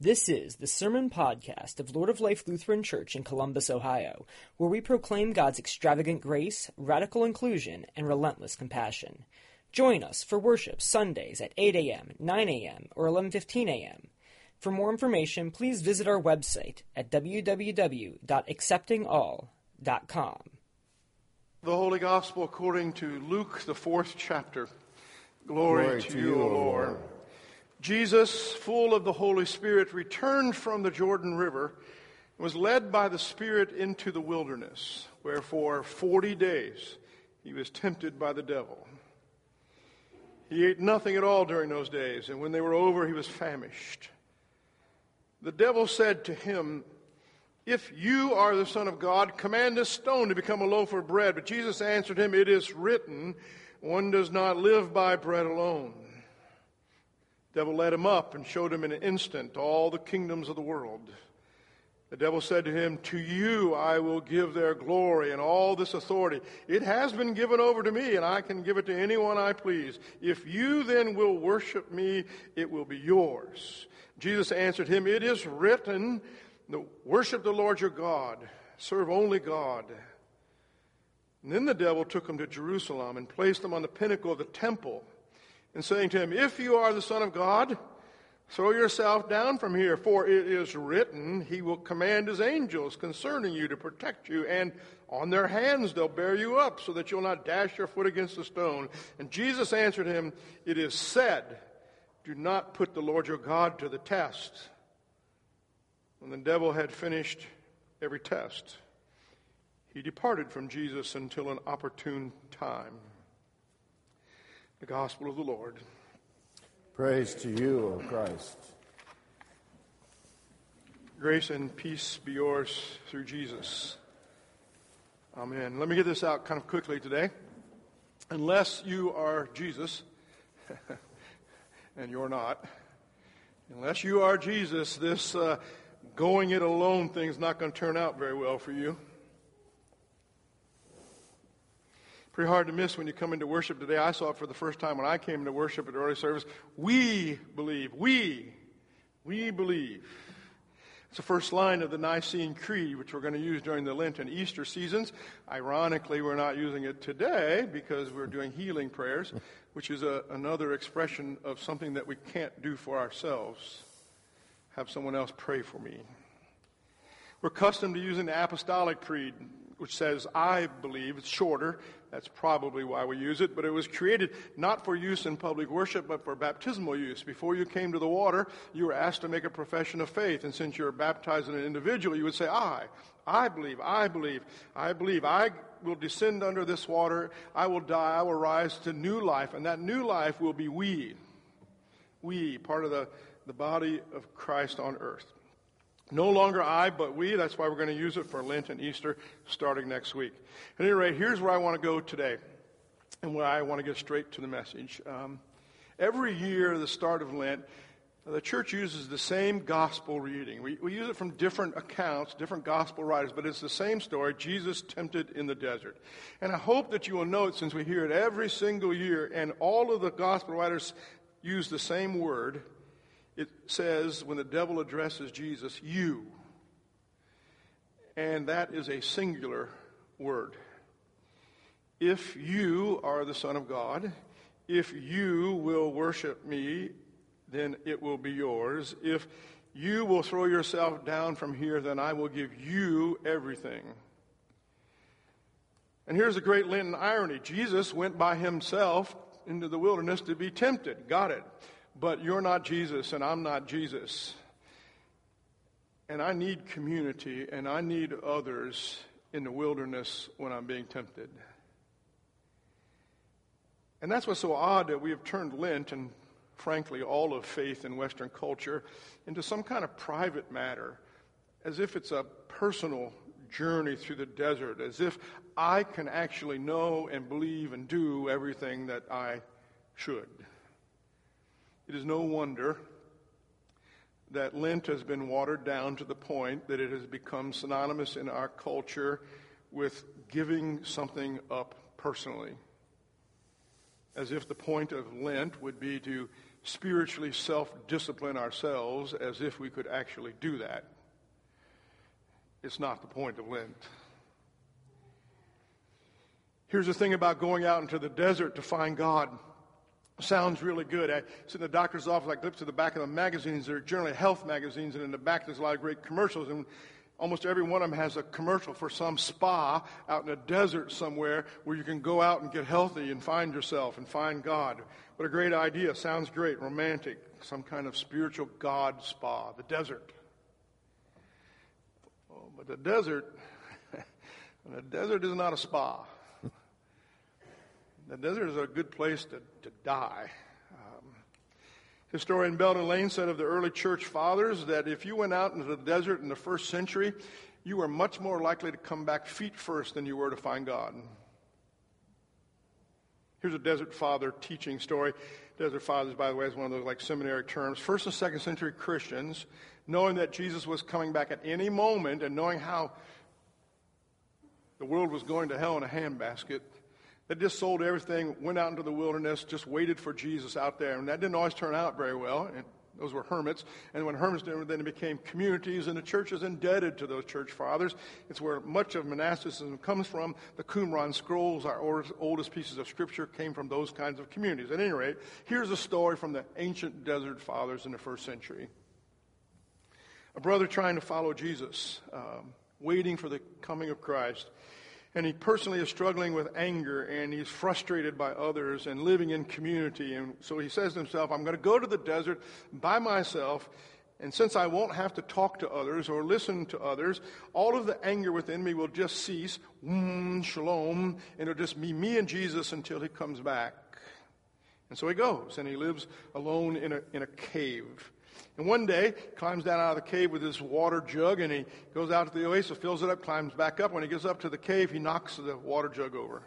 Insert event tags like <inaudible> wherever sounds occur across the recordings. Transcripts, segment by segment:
This is the Sermon Podcast of Lord of Life Lutheran Church in Columbus, Ohio, where we proclaim God's extravagant grace, radical inclusion, and relentless compassion. Join us for worship Sundays at 8 a.m., 9 a.m., or 11:15 a.m. For more information, please visit our website at www.acceptingall.com. The Holy Gospel according to Luke, the fourth chapter. Glory, Glory to, you, O Lord. Jesus, full of the Holy Spirit, returned from the Jordan River and was led by the Spirit into the wilderness, where for forty days he was tempted by the devil. He ate nothing at all during those days, and when they were over, he was famished. The devil said to him, If you are the Son of God, command this stone to become a loaf of bread. But Jesus answered him, It is written, One does not live by bread alone. The devil led him up and showed him in an instant all the kingdoms of the world. The devil said to him, To you I will give their glory and all this authority. It has been given over to me, and I can give it to anyone I please. If you then will worship me, it will be yours. Jesus answered him, It is written, Worship the Lord your God, serve only God. And then the devil took him to Jerusalem and placed him on the pinnacle of the temple, and saying to him, If you are the Son of God, Throw yourself down from here, for it is written, He will command His angels concerning you to protect you, and on their hands they'll bear you up, so that you'll not dash your foot against a stone. And Jesus answered him, It is said, Do not put the Lord your God to the test. When the devil had finished every test, he departed from Jesus until an opportune time. The Gospel of the Lord. Praise to you, O Christ. Grace and peace be yours through Jesus. Amen. Let me get this out kind of quickly today. Unless you are Jesus, <laughs> and you're not, unless you are Jesus, this uh, going it alone thing is not going to turn out very well for you. Pretty hard to miss when you come into worship today. I saw it for the first time when I came into worship at early service. We believe. We. We believe. It's the first line of the Nicene Creed, which we're going to use during the Lent and Easter seasons. Ironically, we're not using it today because we're doing healing prayers, <laughs> which is a, another expression of something that we can't do for ourselves. Have someone else pray for me. We're accustomed to using the Apostolic Creed, which says, I believe. It's shorter. That's probably why we use it. But it was created not for use in public worship, but for baptismal use. Before you came to the water, you were asked to make a profession of faith. And since you're baptizing an individual, you would say, I. I believe. I believe. I believe. I will descend under this water. I will die. I will rise to new life. And that new life will be we. We, part of the, the body of Christ on earth. No longer I, but we. That's why we're going to use it for Lent and Easter starting next week. At any rate, here's where I want to go today, and where I want to get straight to the message. Um, every year, the start of Lent, the church uses the same gospel reading. We, we use it from different accounts, different gospel writers, but it's the same story Jesus tempted in the desert. And I hope that you will note, since we hear it every single year, and all of the gospel writers use the same word, it says when the devil addresses Jesus, you. And that is a singular word. If you are the Son of God, if you will worship me, then it will be yours. If you will throw yourself down from here, then I will give you everything. And here's a great Lenten irony Jesus went by himself into the wilderness to be tempted. Got it. But you're not Jesus, and I'm not Jesus. And I need community, and I need others in the wilderness when I'm being tempted. And that's what's so odd that we have turned Lent and, frankly, all of faith in Western culture into some kind of private matter, as if it's a personal journey through the desert, as if I can actually know and believe and do everything that I should. It is no wonder that Lent has been watered down to the point that it has become synonymous in our culture with giving something up personally. As if the point of Lent would be to spiritually self discipline ourselves as if we could actually do that. It's not the point of Lent. Here's the thing about going out into the desert to find God. Sounds really good. I sit in the doctor's office, I flip to the back of the magazines. They're generally health magazines, and in the back there's a lot of great commercials. And almost every one of them has a commercial for some spa out in a desert somewhere where you can go out and get healthy and find yourself and find God. What a great idea. Sounds great, romantic, some kind of spiritual God spa, the desert. Oh, but the desert, <laughs> the desert is not a spa. The desert is a good place to, to die. Um, historian Belden Lane said of the early church fathers that if you went out into the desert in the first century, you were much more likely to come back feet first than you were to find God. Here's a desert father teaching story. Desert fathers, by the way, is one of those like seminary terms. First and second century Christians, knowing that Jesus was coming back at any moment and knowing how the world was going to hell in a handbasket, they just sold everything, went out into the wilderness, just waited for Jesus out there. And that didn't always turn out very well. And those were hermits. And when hermits then it became communities, and the church is indebted to those church fathers. It's where much of monasticism comes from. The Qumran scrolls, our oldest pieces of scripture, came from those kinds of communities. At any rate, here's a story from the ancient desert fathers in the first century. A brother trying to follow Jesus, um, waiting for the coming of Christ and he personally is struggling with anger and he's frustrated by others and living in community. And so he says to himself, I'm going to go to the desert by myself. And since I won't have to talk to others or listen to others, all of the anger within me will just cease. Mm, shalom. And it'll just be me and Jesus until he comes back. And so he goes and he lives alone in a, in a cave. And one day, climbs down out of the cave with his water jug, and he goes out to the oasis, fills it up, climbs back up. When he gets up to the cave, he knocks the water jug over.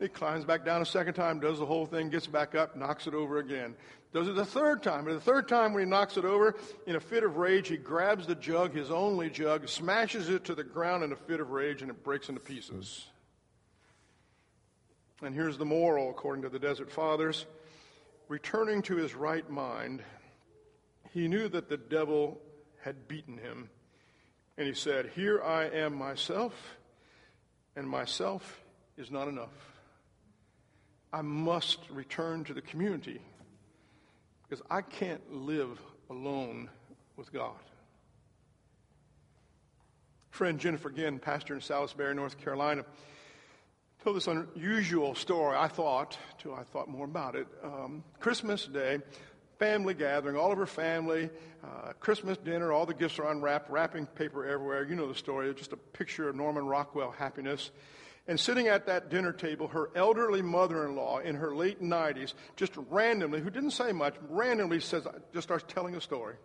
He climbs back down a second time, does the whole thing, gets back up, knocks it over again. Does it the third time. And the third time, when he knocks it over, in a fit of rage, he grabs the jug, his only jug, smashes it to the ground in a fit of rage, and it breaks into pieces. And here's the moral, according to the Desert Fathers returning to his right mind he knew that the devil had beaten him. And he said, Here I am myself, and myself is not enough. I must return to the community because I can't live alone with God. Friend Jennifer Ginn, pastor in Salisbury, North Carolina, told this unusual story, I thought, till I thought more about it. Um, Christmas Day, family gathering, all of her family, uh, Christmas dinner, all the gifts are unwrapped, wrapping paper everywhere. You know the story. It's just a picture of Norman Rockwell happiness. And sitting at that dinner table, her elderly mother in law in her late 90s, just randomly, who didn't say much, randomly says, just starts telling a story.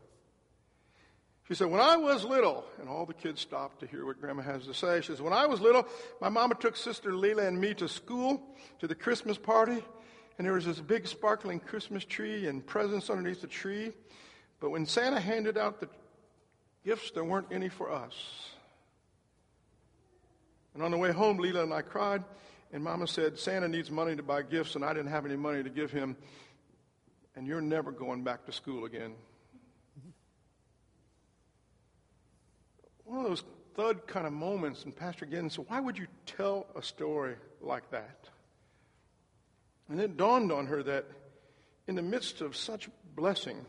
She said, When I was little, and all the kids stopped to hear what Grandma has to say. She says, When I was little, my mama took Sister Leela and me to school, to the Christmas party, and there was this big sparkling Christmas tree and presents underneath the tree. But when Santa handed out the gifts, there weren't any for us. And on the way home, Leela and I cried, and Mama said, Santa needs money to buy gifts, and I didn't have any money to give him, and you're never going back to school again. One of those thud kind of moments, and Pastor Ginn said, Why would you tell a story like that? And it dawned on her that in the midst of such blessing,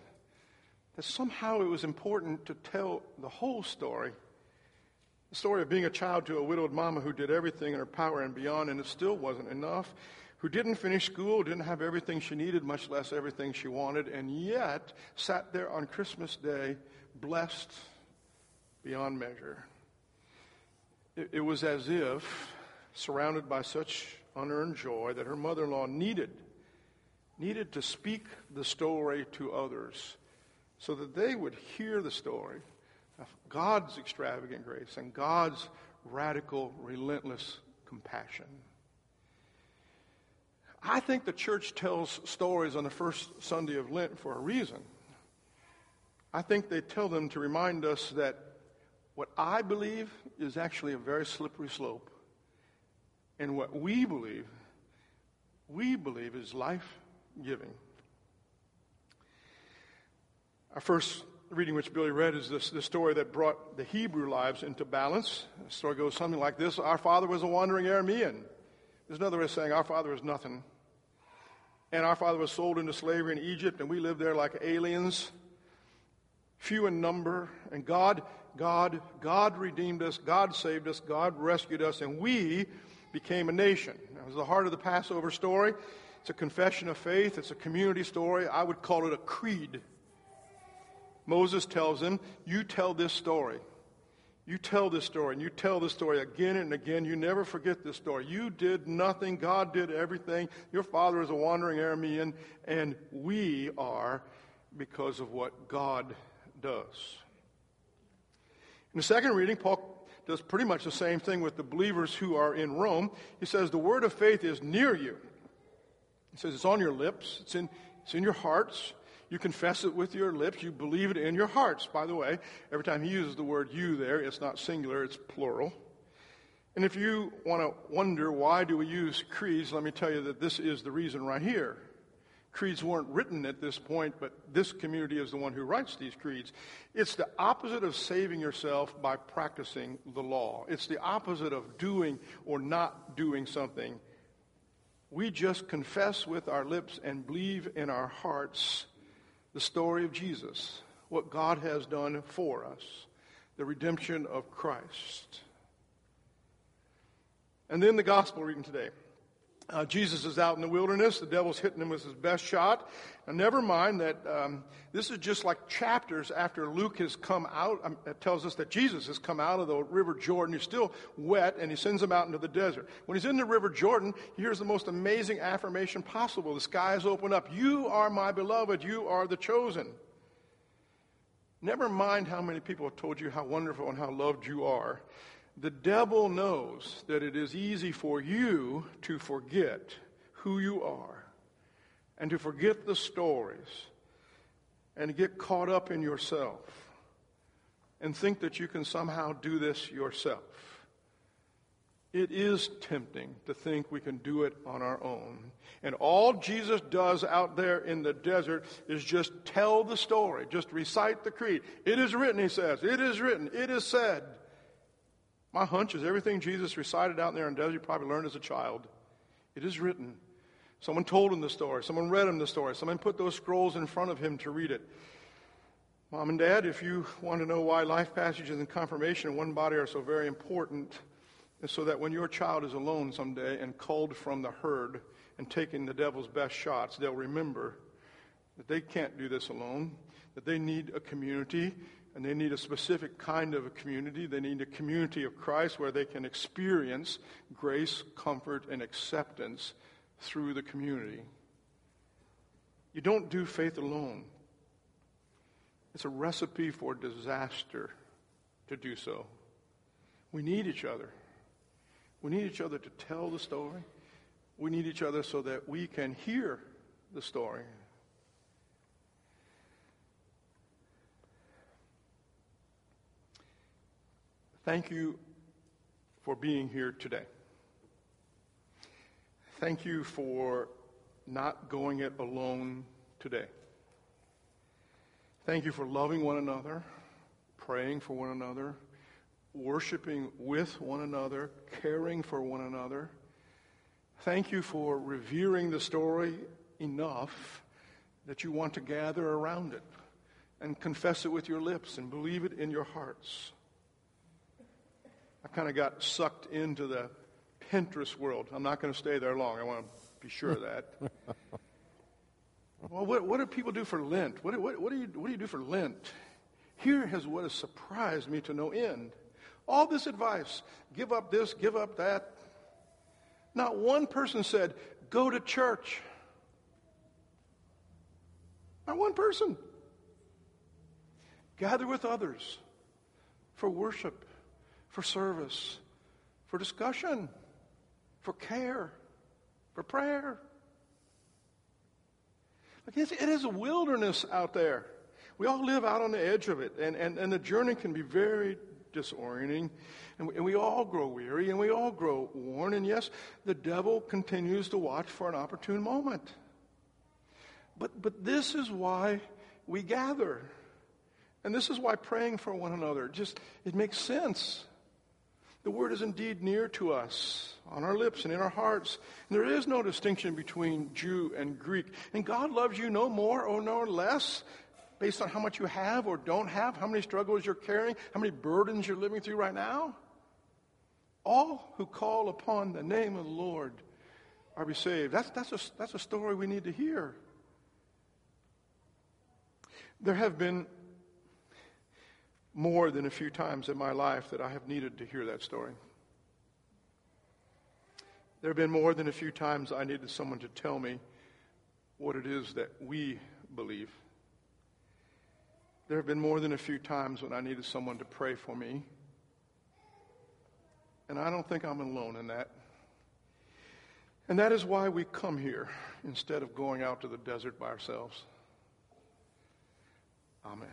that somehow it was important to tell the whole story. The story of being a child to a widowed mama who did everything in her power and beyond, and it still wasn't enough, who didn't finish school, didn't have everything she needed, much less everything she wanted, and yet sat there on Christmas Day blessed beyond measure. It, it was as if, surrounded by such unearned joy that her mother in law needed, needed to speak the story to others so that they would hear the story of God's extravagant grace and God's radical, relentless compassion. I think the church tells stories on the first Sunday of Lent for a reason. I think they tell them to remind us that what I believe is actually a very slippery slope. And what we believe, we believe is life giving. Our first reading, which Billy read, is this, the story that brought the Hebrew lives into balance. The story goes something like this Our father was a wandering Aramean. There's another way of saying our father was nothing. And our father was sold into slavery in Egypt, and we lived there like aliens, few in number. And God, God, God redeemed us, God saved us, God rescued us, and we became a nation. That was the heart of the Passover story. It's a confession of faith, it's a community story. I would call it a creed. Moses tells him, You tell this story. You tell this story, and you tell this story again and again. You never forget this story. You did nothing, God did everything. Your father is a wandering Aramean, and we are because of what God does. In the second reading, Paul does pretty much the same thing with the believers who are in Rome. He says, The word of faith is near you. He says, It's on your lips, it's in, it's in your hearts. You confess it with your lips. You believe it in your hearts. By the way, every time he uses the word you there, it's not singular, it's plural. And if you want to wonder why do we use creeds, let me tell you that this is the reason right here. Creeds weren't written at this point, but this community is the one who writes these creeds. It's the opposite of saving yourself by practicing the law. It's the opposite of doing or not doing something. We just confess with our lips and believe in our hearts the story of Jesus, what God has done for us, the redemption of Christ. And then the gospel reading today. Uh, Jesus is out in the wilderness. The devil's hitting him with his best shot. And never mind that um, this is just like chapters after Luke has come out. Um, it tells us that Jesus has come out of the River Jordan. He's still wet, and he sends him out into the desert. When he's in the River Jordan, he hears the most amazing affirmation possible. The skies open up. You are my beloved. You are the chosen. Never mind how many people have told you how wonderful and how loved you are. The devil knows that it is easy for you to forget who you are and to forget the stories and to get caught up in yourself and think that you can somehow do this yourself. It is tempting to think we can do it on our own. And all Jesus does out there in the desert is just tell the story, just recite the creed. It is written, he says. It is written. It is said. My hunch is everything Jesus recited out there in the desert, probably learned as a child. It is written. Someone told him the story. Someone read him the story. Someone put those scrolls in front of him to read it. Mom and Dad, if you want to know why life passages and confirmation in one body are so very important, it's so that when your child is alone someday and culled from the herd and taking the devil's best shots, they'll remember that they can't do this alone, that they need a community, and they need a specific kind of a community. They need a community of Christ where they can experience grace, comfort, and acceptance through the community. You don't do faith alone. It's a recipe for disaster to do so. We need each other. We need each other to tell the story. We need each other so that we can hear the story. Thank you for being here today. Thank you for not going it alone today. Thank you for loving one another, praying for one another, worshiping with one another, caring for one another. Thank you for revering the story enough that you want to gather around it and confess it with your lips and believe it in your hearts. I kind of got sucked into the Pinterest world. I'm not going to stay there long. I want to be sure of that. well, what, what do people do for Lent? What, what, what, do you, what do you do for Lent? Here is what has surprised me to no end. All this advice give up this, give up that. Not one person said, go to church. Not one person. Gather with others for worship for service, for discussion, for care, for prayer. It is a wilderness out there. We all live out on the edge of it, and, and, and the journey can be very disorienting, and we, and we all grow weary, and we all grow worn, and yes, the devil continues to watch for an opportune moment. But, but this is why we gather. And this is why praying for one another just it makes sense. The word is indeed near to us, on our lips and in our hearts. And there is no distinction between Jew and Greek. And God loves you no more or no less based on how much you have or don't have, how many struggles you're carrying, how many burdens you're living through right now. All who call upon the name of the Lord are be saved. That's, that's, a, that's a story we need to hear. There have been more than a few times in my life that I have needed to hear that story. There have been more than a few times I needed someone to tell me what it is that we believe. There have been more than a few times when I needed someone to pray for me. And I don't think I'm alone in that. And that is why we come here instead of going out to the desert by ourselves. Amen.